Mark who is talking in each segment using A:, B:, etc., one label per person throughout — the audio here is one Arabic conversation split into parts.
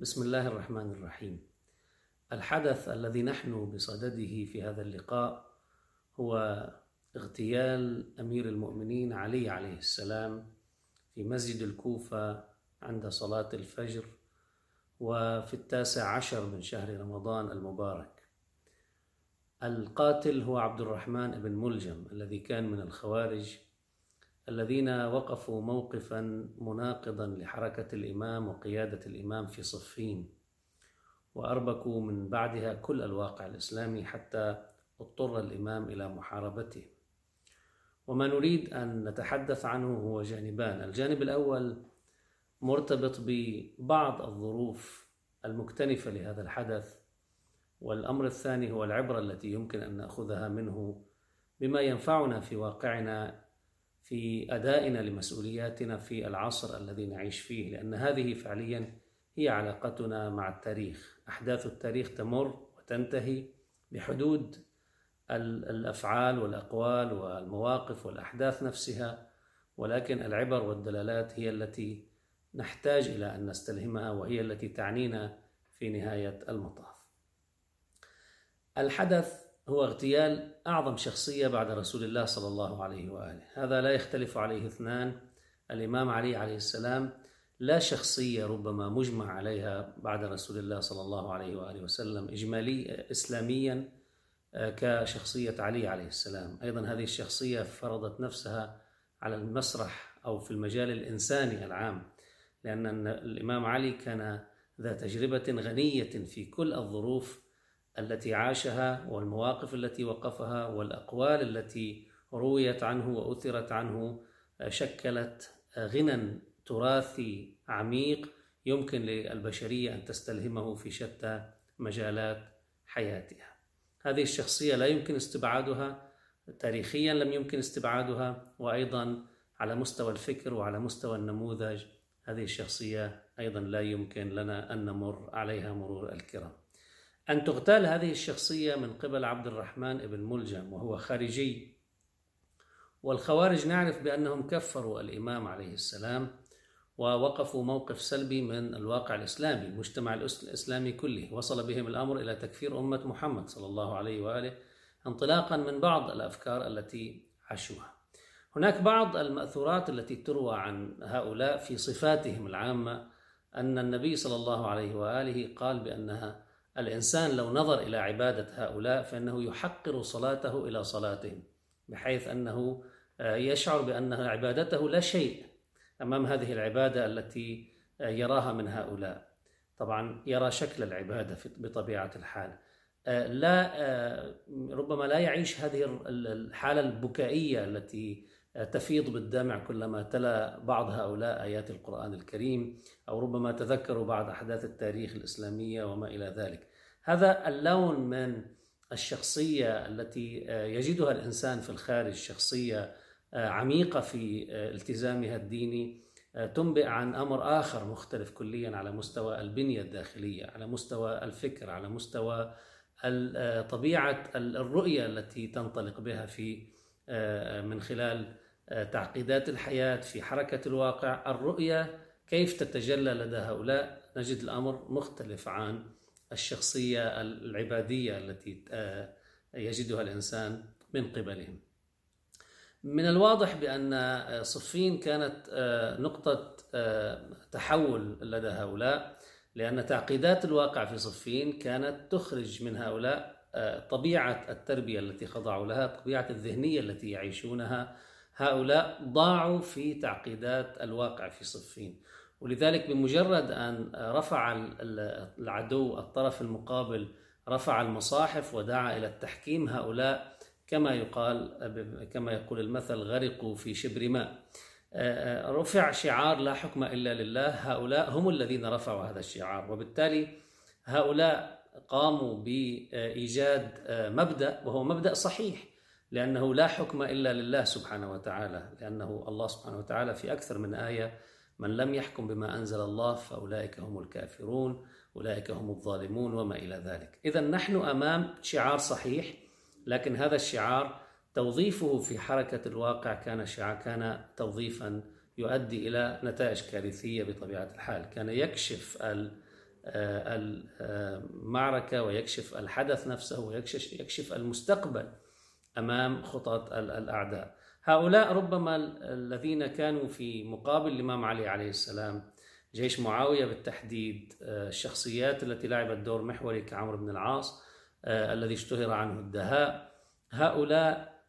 A: بسم الله الرحمن الرحيم. الحدث الذي نحن بصدده في هذا اللقاء هو اغتيال أمير المؤمنين علي عليه السلام في مسجد الكوفة عند صلاة الفجر وفي التاسع عشر من شهر رمضان المبارك. القاتل هو عبد الرحمن بن ملجم الذي كان من الخوارج الذين وقفوا موقفا مناقضا لحركة الإمام وقيادة الإمام في صفين وأربكوا من بعدها كل الواقع الإسلامي حتى اضطر الإمام إلى محاربته. وما نريد أن نتحدث عنه هو جانبان. الجانب الأول مرتبط ببعض الظروف المكتنفة لهذا الحدث والأمر الثاني هو العبرة التي يمكن أن نأخذها منه بما ينفعنا في واقعنا في أدائنا لمسؤولياتنا في العصر الذي نعيش فيه لأن هذه فعليا هي علاقتنا مع التاريخ. أحداث التاريخ تمر وتنتهي بحدود الأفعال والأقوال والمواقف والأحداث نفسها ولكن العبر والدلالات هي التي نحتاج إلى أن نستلهمها وهي التي تعنينا في نهاية المطاف. الحدث هو اغتيال أعظم شخصية بعد رسول الله صلى الله عليه وآله. هذا لا يختلف عليه اثنان. الإمام علي عليه السلام لا شخصية ربما مجمع عليها بعد رسول الله صلى الله عليه وآله وسلم إجمالي إسلاميا كشخصية علي عليه السلام. أيضا هذه الشخصية فرضت نفسها على المسرح أو في المجال الإنساني العام لأن الإمام علي كان ذا تجربة غنية في كل الظروف التي عاشها والمواقف التي وقفها والأقوال التي رويت عنه وأثرت عنه شكلت غنى تراثي عميق يمكن للبشرية أن تستلهمه في شتى مجالات حياتها. هذه الشخصية لا يمكن استبعادها تاريخيا لم يمكن استبعادها وأيضا على مستوى الفكر وعلى مستوى النموذج هذه الشخصية أيضا لا يمكن لنا أن نمر عليها مرور الكرام. أن تغتال هذه الشخصية من قبل عبد الرحمن بن ملجم وهو خارجي. والخوارج نعرف بأنهم كفروا الإمام عليه السلام ووقفوا موقف سلبي من الواقع الإسلامي المجتمع الإسلامي كله. وصل بهم الأمر إلى تكفير أمة محمد صلى الله عليه وآله انطلاقا من بعض الأفكار التي عاشوها. هناك بعض المأثورات التي تروى عن هؤلاء في صفاتهم العامة أن النبي صلى الله عليه وآله قال بأنها الإنسان لو نظر إلى عبادة هؤلاء فإنه يحقر صلاته إلى صلاتهم بحيث أنه يشعر بأن عبادته لا شيء أمام هذه العبادة التي يراها من هؤلاء. طبعا يرى شكل العبادة بطبيعة الحال. لا ربما لا يعيش هذه الحالة البكائية التي تفيض بالدمع كلما تلا بعض هؤلاء آيات القرآن الكريم أو ربما تذكروا بعض أحداث التاريخ الإسلامية وما إلى ذلك. هذا اللون من الشخصية التي يجدها الإنسان في الخارج شخصية عميقة في التزامها الديني تنبئ عن أمر آخر مختلف كليا على مستوى البنية الداخلية على مستوى الفكر على مستوى طبيعة الرؤية التي تنطلق بها في من خلال تعقيدات الحياة في حركة الواقع الرؤية كيف تتجلى لدى هؤلاء. نجد الأمر مختلف عن الشخصية العبادية التي يجدها الإنسان من قبلهم. من الواضح بأن صفين كانت نقطة تحول لدى هؤلاء لأن تعقيدات الواقع في صفين كانت تخرج من هؤلاء طبيعة التربية التي خضعوا لها طبيعة الذهنية التي يعيشونها. هؤلاء ضاعوا في تعقيدات الواقع في صفين. ولذلك بمجرد أن رفع العدو الطرف المقابل رفع المصاحف ودعا إلى التحكيم هؤلاء كما يقال كما يقول المثل غرقوا في شبر ماء. رفع شعار لا حكم إلا لله. هؤلاء هم الذين رفعوا هذا الشعار. وبالتالي هؤلاء قاموا بإيجاد مبدأ وهو مبدأ صحيح لأنه لا حكم إلا لله سبحانه وتعالى لأنه الله سبحانه وتعالى في أكثر من آية من لم يحكم بما أنزل الله فأولئك هم الكافرون أولئك هم الظالمون وما إلى ذلك. اذا نحن أمام شعار صحيح لكن هذا الشعار توظيفه في حركة الواقع كان شعار كان توظيفا يؤدي إلى نتائج كارثية بطبيعة الحال. كان يكشف المعركة ويكشف الحدث نفسه ويكشف يكشف المستقبل أمام خطط الأعداء. هؤلاء ربما الذين كانوا في مقابل الإمام علي عليه السلام جيش معاوية بالتحديد الشخصيات التي لعبت دور محوري كعمرو بن العاص الذي اشتهر عنه الدهاء. هؤلاء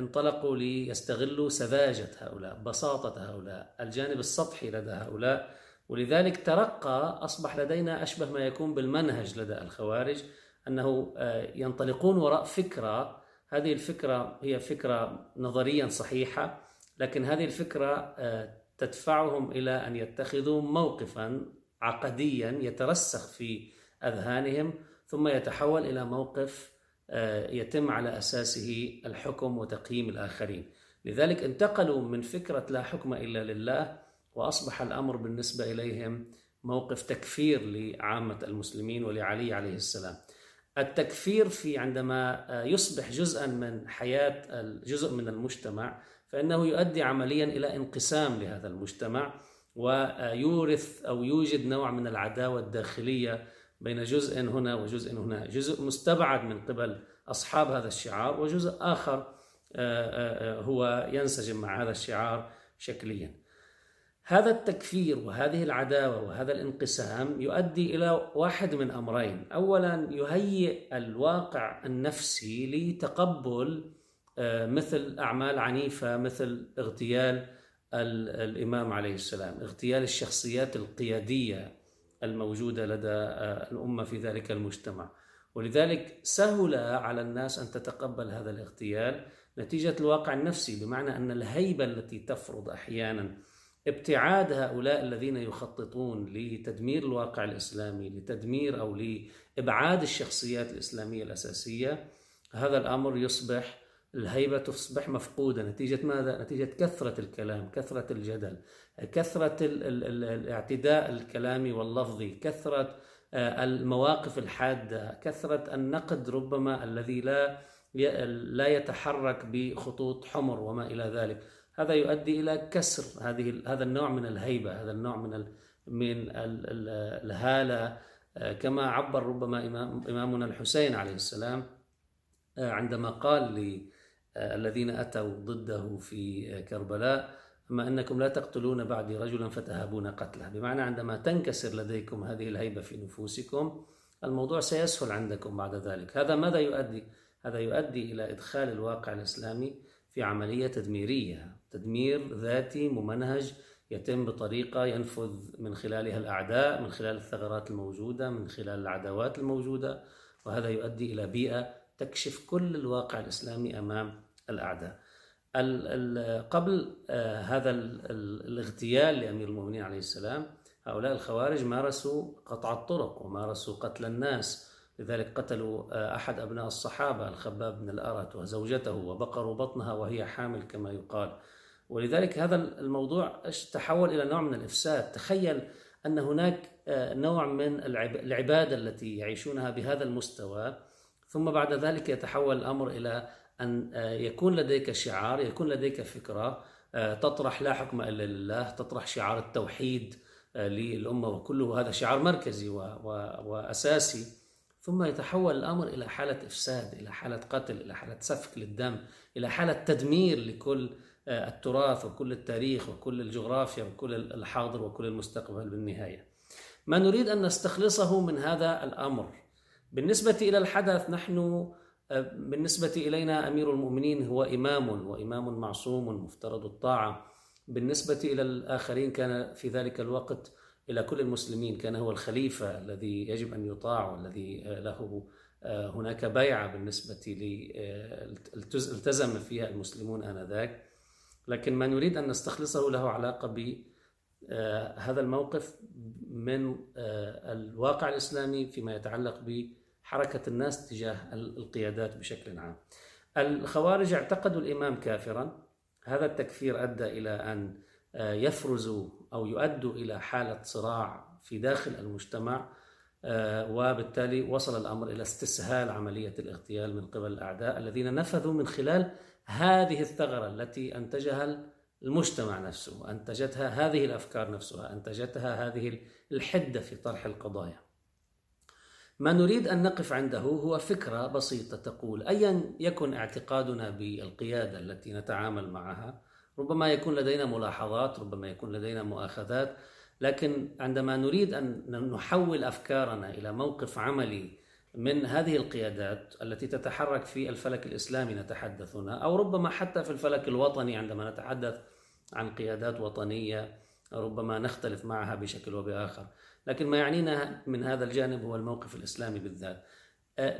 A: انطلقوا ليستغلوا سذاجة هؤلاء بساطة هؤلاء الجانب السطحي لدى هؤلاء ولذلك ترقى أصبح لدينا أشبه ما يكون بالمنهج لدى الخوارج أنه ينطلقون وراء فكرة هذه الفكرة هي فكرة نظريا صحيحة لكن هذه الفكرة تدفعهم إلى أن يتخذوا موقفا عقديا يترسخ في أذهانهم ثم يتحول إلى موقف يتم على أساسه الحكم وتقييم الآخرين. لذلك انتقلوا من فكرة لا حكم إلا لله وأصبح الأمر بالنسبة إليهم موقف تكفير لعامة المسلمين ولعلي عليه السلام. التكفير في عندما يصبح جزءا من حياة جزء من المجتمع فإنه يؤدي عمليا إلى انقسام لهذا المجتمع ويورث أو يوجد نوع من العداوة الداخلية بين جزء هنا وجزء هنا. جزء مستبعد من قبل أصحاب هذا الشعار وجزء آخر هو ينسجم مع هذا الشعار شكليا. هذا التكفير وهذه العداوة وهذا الانقسام يؤدي إلى واحد من أمرين. أولا يهيئ الواقع النفسي لتقبل مثل أعمال عنيفة مثل اغتيال الإمام عليه السلام اغتيال الشخصيات القيادية الموجودة لدى الأمة في ذلك المجتمع. ولذلك سهل على الناس أن تتقبل هذا الاغتيال نتيجة الواقع النفسي بمعنى أن الهيبة التي تفرض أحيانا ابتعاد هؤلاء الذين يخططون لتدمير الواقع الإسلامي لتدمير أو لإبعاد الشخصيات الإسلامية الأساسية. هذا الأمر يصبح الهيبة تصبح مفقودة. نتيجة ماذا؟ نتيجة كثرة الكلام كثرة الجدل كثرة الاعتداء الكلامي واللفظي كثرة المواقف الحادة كثرة النقد ربما الذي لا لا يتحرك بخطوط حمر وما إلى ذلك. هذا يؤدي إلى كسر هذه هذا النوع من الهيبة هذا النوع من من الهالة. كما عبر ربما إمامنا الحسين عليه السلام عندما قال للذين أتوا ضده في كربلاء أما أنكم لا تقتلون بعدي رجلا فتهابون قتله. بمعنى عندما تنكسر لديكم هذه الهيبة في نفوسكم الموضوع سيسهل عندكم بعد ذلك. هذا ماذا يؤدي؟ هذا يؤدي إلى إدخال الواقع الإسلامي في عملية تدميرية. تدمير ذاتي ممنهج يتم بطريقة ينفذ من خلالها الأعداء من خلال الثغرات الموجودة من خلال العداوات الموجودة وهذا يؤدي إلى بيئة تكشف كل الواقع الإسلامي أمام الأعداء. قبل هذا الاغتيال لأمير المؤمنين عليه السلام هؤلاء الخوارج مارسوا قطع الطرق ومارسوا قتل الناس. لذلك قتلوا أحد أبناء الصحابة الخباب بن الأرت وزوجته وبقروا بطنها وهي حامل كما يقال. ولذلك هذا الموضوع تحول إلى نوع من الإفساد. تخيل أن هناك نوع من العبادة التي يعيشونها بهذا المستوى ثم بعد ذلك يتحول الأمر إلى أن يكون لديك شعار يكون لديك فكرة تطرح لا حكم إلا لله تطرح شعار التوحيد للأمة وكله هذا شعار مركزي وأساسي. ثم يتحول الأمر إلى حالة إفساد إلى حالة قتل إلى حالة سفك للدم إلى حالة تدمير لكل التراث وكل التاريخ وكل الجغرافيا وكل الحاضر وكل المستقبل بالنهاية. ما نريد أن نستخلصه من هذا الأمر. بالنسبة إلى الحدث نحن بالنسبة إلينا أمير المؤمنين هو إمام وإمام معصوم مفترض الطاعة. بالنسبة إلى الآخرين كان في ذلك الوقت إلى كل المسلمين كان هو الخليفة الذي يجب أن يطاع والذي له هناك بيعة بالنسبة ل التزم فيها المسلمون آنذاك. لكن ما نريد أن نستخلصه له علاقة بهذا الموقف من الواقع الإسلامي فيما يتعلق بحركة الناس تجاه القيادات بشكل عام. الخوارج اعتقدوا الإمام كافرا. هذا التكفير أدى إلى أن يفرزوا أو يؤدوا إلى حالة صراع في داخل المجتمع وبالتالي وصل الأمر إلى استسهال عملية الاغتيال من قبل الأعداء الذين نفذوا من خلال هذه الثغرة التي أنتجها المجتمع نفسه أنتجتها هذه الأفكار نفسها أنتجتها هذه الحدة في طرح القضايا. ما نريد أن نقف عنده هو فكرة بسيطة تقول أيا يكن اعتقادنا بالقيادة التي نتعامل معها؟ ربما يكون لدينا ملاحظات ربما يكون لدينا مؤاخذات لكن عندما نريد أن نحول أفكارنا إلى موقف عملي من هذه القيادات التي تتحرك في الفلك الإسلامي نتحدث هنا أو ربما حتى في الفلك الوطني عندما نتحدث عن قيادات وطنية ربما نختلف معها بشكل وبآخر لكن ما يعنينا من هذا الجانب هو الموقف الإسلامي بالذات.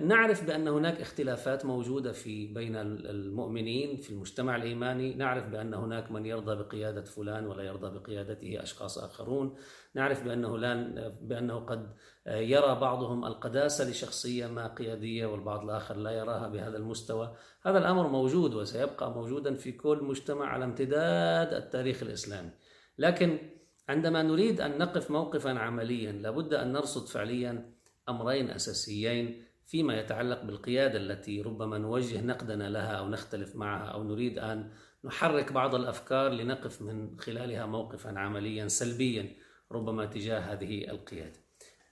A: نعرف بأن هناك اختلافات موجودة في بين المؤمنين في المجتمع الإيماني. نعرف بأن هناك من يرضى بقيادة فلان ولا يرضى بقيادته أشخاص آخرون. نعرف بأنه, لا بأنه قد آه، يرى بعضهم القداسة لشخصية ما قيادية والبعض الآخر لا يراها بهذا المستوى. هذا الأمر موجود وسيبقى موجودا في كل مجتمع على امتداد التاريخ الإسلامي. لكن عندما نريد أن نقف موقفا عمليا لابد أن نرصد فعليا أمرين أساسيين. فيما يتعلق بالقيادة التي ربما نوجه نقدنا لها أو نختلف معها أو نريد أن نحرك بعض الأفكار لنقف من خلالها موقفا عمليا سلبيا ربما تجاه هذه القيادة.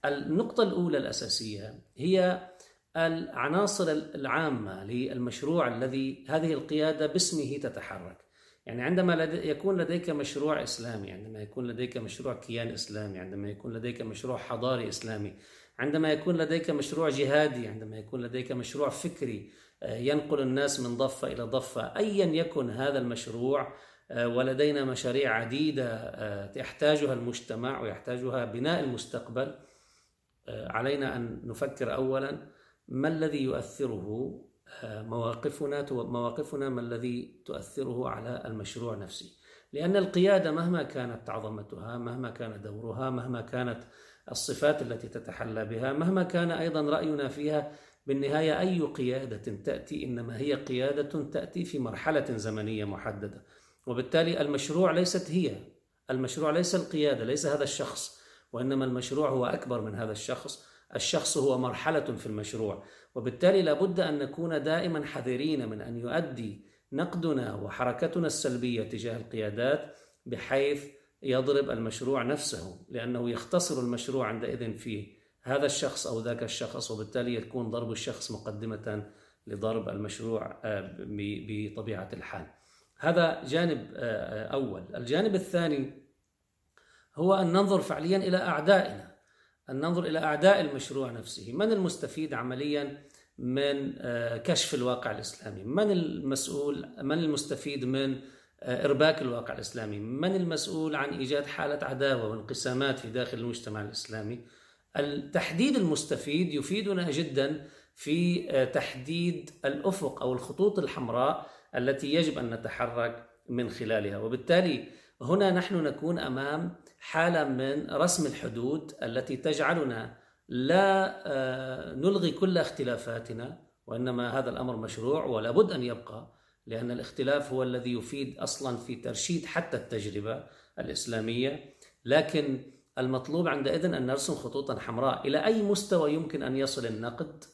A: النقطة الأولى الأساسية هي العناصر العامة للمشروع الذي هذه القيادة باسمه تتحرك. يعني عندما يكون لديك مشروع إسلامي عندما يكون لديك مشروع كيان إسلامي عندما يكون لديك مشروع حضاري إسلامي عندما يكون لديك مشروع جهادي عندما يكون لديك مشروع فكري آه، ينقل الناس من ضفة إلى ضفة أيا يكن هذا المشروع آه، ولدينا مشاريع عديدة آه، يحتاجها المجتمع ويحتاجها بناء المستقبل علينا أن نفكر أولا ما الذي يؤثره مواقفنا مواقفنا ما الذي تؤثره على المشروع نفسه. لأن القيادة مهما كانت عظمتها مهما كان دورها مهما كانت الصفات التي تتحلى بها. مهما كان أيضا رأينا فيها بالنهاية أي قيادة تأتي إنما هي قيادة تأتي في مرحلة زمنية محددة. وبالتالي المشروع ليست هي. المشروع ليس القيادة ليس هذا الشخص وإنما المشروع هو أكبر من هذا الشخص. الشخص هو مرحلة في المشروع. وبالتالي لابد أن نكون دائما حذرين من أن يؤدي نقدنا وحركتنا السلبية تجاه القيادات بحيث يضرب المشروع نفسه لأنه يختصر المشروع عندئذ في هذا الشخص أو ذاك الشخص وبالتالي يكون ضرب الشخص مقدمة لضرب المشروع آه، بطبيعة الحال. هذا جانب آه، أول. الجانب الثاني هو أن ننظر فعليا إلى أعدائنا أن ننظر إلى أعداء المشروع نفسه. من المستفيد عمليا من آه، كشف الواقع الإسلامي؟ من المسؤول من المستفيد من إرباك الواقع الإسلامي. من المسؤول عن إيجاد حالة عداوة وانقسامات في داخل المجتمع الإسلامي؟ التحديد المستفيد يفيدنا جدا في آه، تحديد الأفق أو الخطوط الحمراء التي يجب أن نتحرك من خلالها. وبالتالي هنا نحن نكون أمام حالة من رسم الحدود التي تجعلنا لا آه، نلغي كل اختلافاتنا وإنما هذا الأمر مشروع ولا بد أن يبقى. لأن الاختلاف هو الذي يفيد أصلا في ترشيد حتى التجربة الإسلامية. لكن المطلوب عندئذ أن نرسم خطوطا حمراء. إلى أي مستوى يمكن أن يصل النقد؟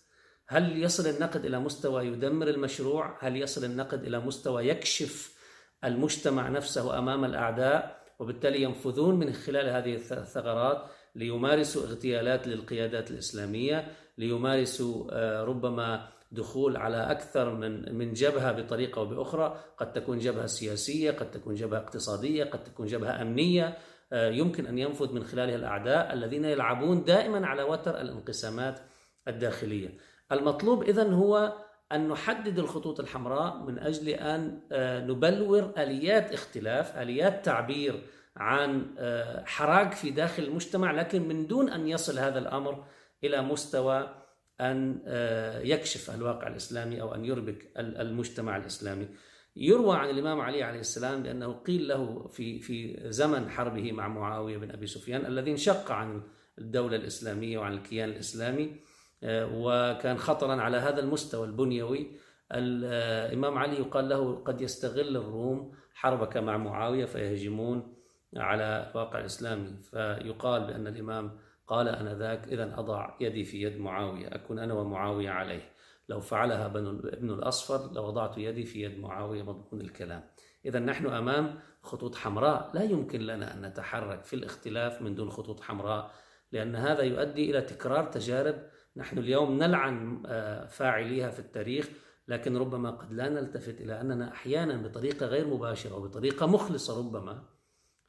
A: هل يصل النقد إلى مستوى يدمر المشروع؟ هل يصل النقد إلى مستوى يكشف المجتمع نفسه أمام الأعداء؟ وبالتالي ينفذون من خلال هذه الثغرات ليمارسوا اغتيالات للقيادات الإسلامية ليمارسوا آه، ربما دخول على أكثر من من جبهة بطريقة أو بأخرى. قد تكون جبهة سياسية قد تكون جبهة اقتصادية قد تكون جبهة أمنية. آه، يمكن أن ينفذ من خلالها الأعداء الذين يلعبون دائما على وتر الانقسامات الداخلية. المطلوب إذن هو أن نحدد الخطوط الحمراء من أجل أن آه، نبلور آليات اختلاف آليات تعبير عن آه، حراك في داخل المجتمع لكن من دون أن يصل هذا الأمر إلى مستوى أن آه، يكشف الواقع الإسلامي أو أن يربك المجتمع الإسلامي. يروى عن الإمام علي عليه السلام بأنه قيل له في في زمن حربه مع معاوية بن أبي سفيان الذي انشق عن الدولة الإسلامية وعن الكيان الإسلامي آه، وكان خطرا على هذا المستوى البنيوي. الإمام علي يقال له قد يستغل الروم حربك مع معاوية فيهجمون على الواقع الإسلامي. فيقال بأن الإمام قال أنا ذاك إذا أضع يدي في يد معاوية أكون أنا ومعاوية عليه. لو فعلها ابن الأصفر لوضعت يدي في يد معاوية مضمون الكلام. إذا نحن أمام خطوط حمراء. لا يمكن لنا أن نتحرك في الاختلاف من دون خطوط حمراء لأن هذا يؤدي إلى تكرار تجارب نحن اليوم نلعن آه، فاعليها في التاريخ لكن ربما قد لا نلتفت إلى أننا أحيانا بطريقة غير مباشرة وبطريقة مخلصة ربما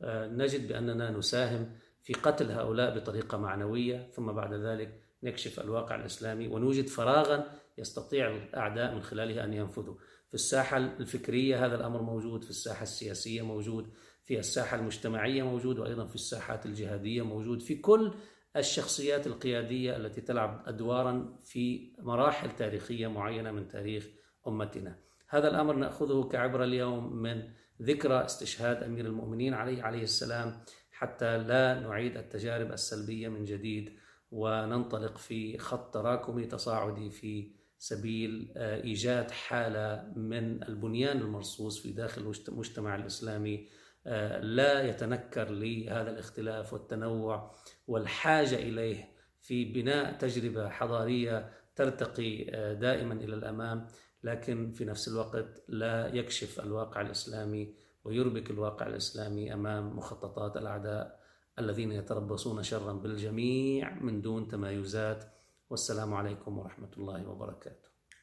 A: آه، نجد بأننا نساهم في قتل هؤلاء بطريقة معنوية ثم بعد ذلك نكشف الواقع الإسلامي ونوجد فراغا يستطيع الأعداء من خلاله أن ينفذوا. في الساحة الفكرية هذا الأمر موجود في الساحة السياسية موجود في الساحة المجتمعية موجود وأيضا في الساحات الجهادية موجود. في كل الشخصيات القيادية التي تلعب أدوارا في مراحل تاريخية معينة من تاريخ أمتنا. هذا الأمر نأخذه كعبرة اليوم من ذكرى استشهاد أمير المؤمنين عليه عليه السلام حتى لا نعيد التجارب السلبية من جديد وننطلق في خط تراكمي تصاعدي في سبيل آه، إيجاد حالة من البنيان المرصوص في داخل المجتمع الإسلامي آه، لا يتنكر لهذا الاختلاف والتنوع والحاجة إليه في بناء تجربة حضارية ترتقي آه، دائما إلى الأمام لكن في نفس الوقت لا يكشف الواقع الإسلامي ويربك الواقع الإسلامي أمام مخططات الأعداء الذين يتربصون شرا بالجميع من دون تمايزات. والسلام عليكم ورحمة الله وبركاته.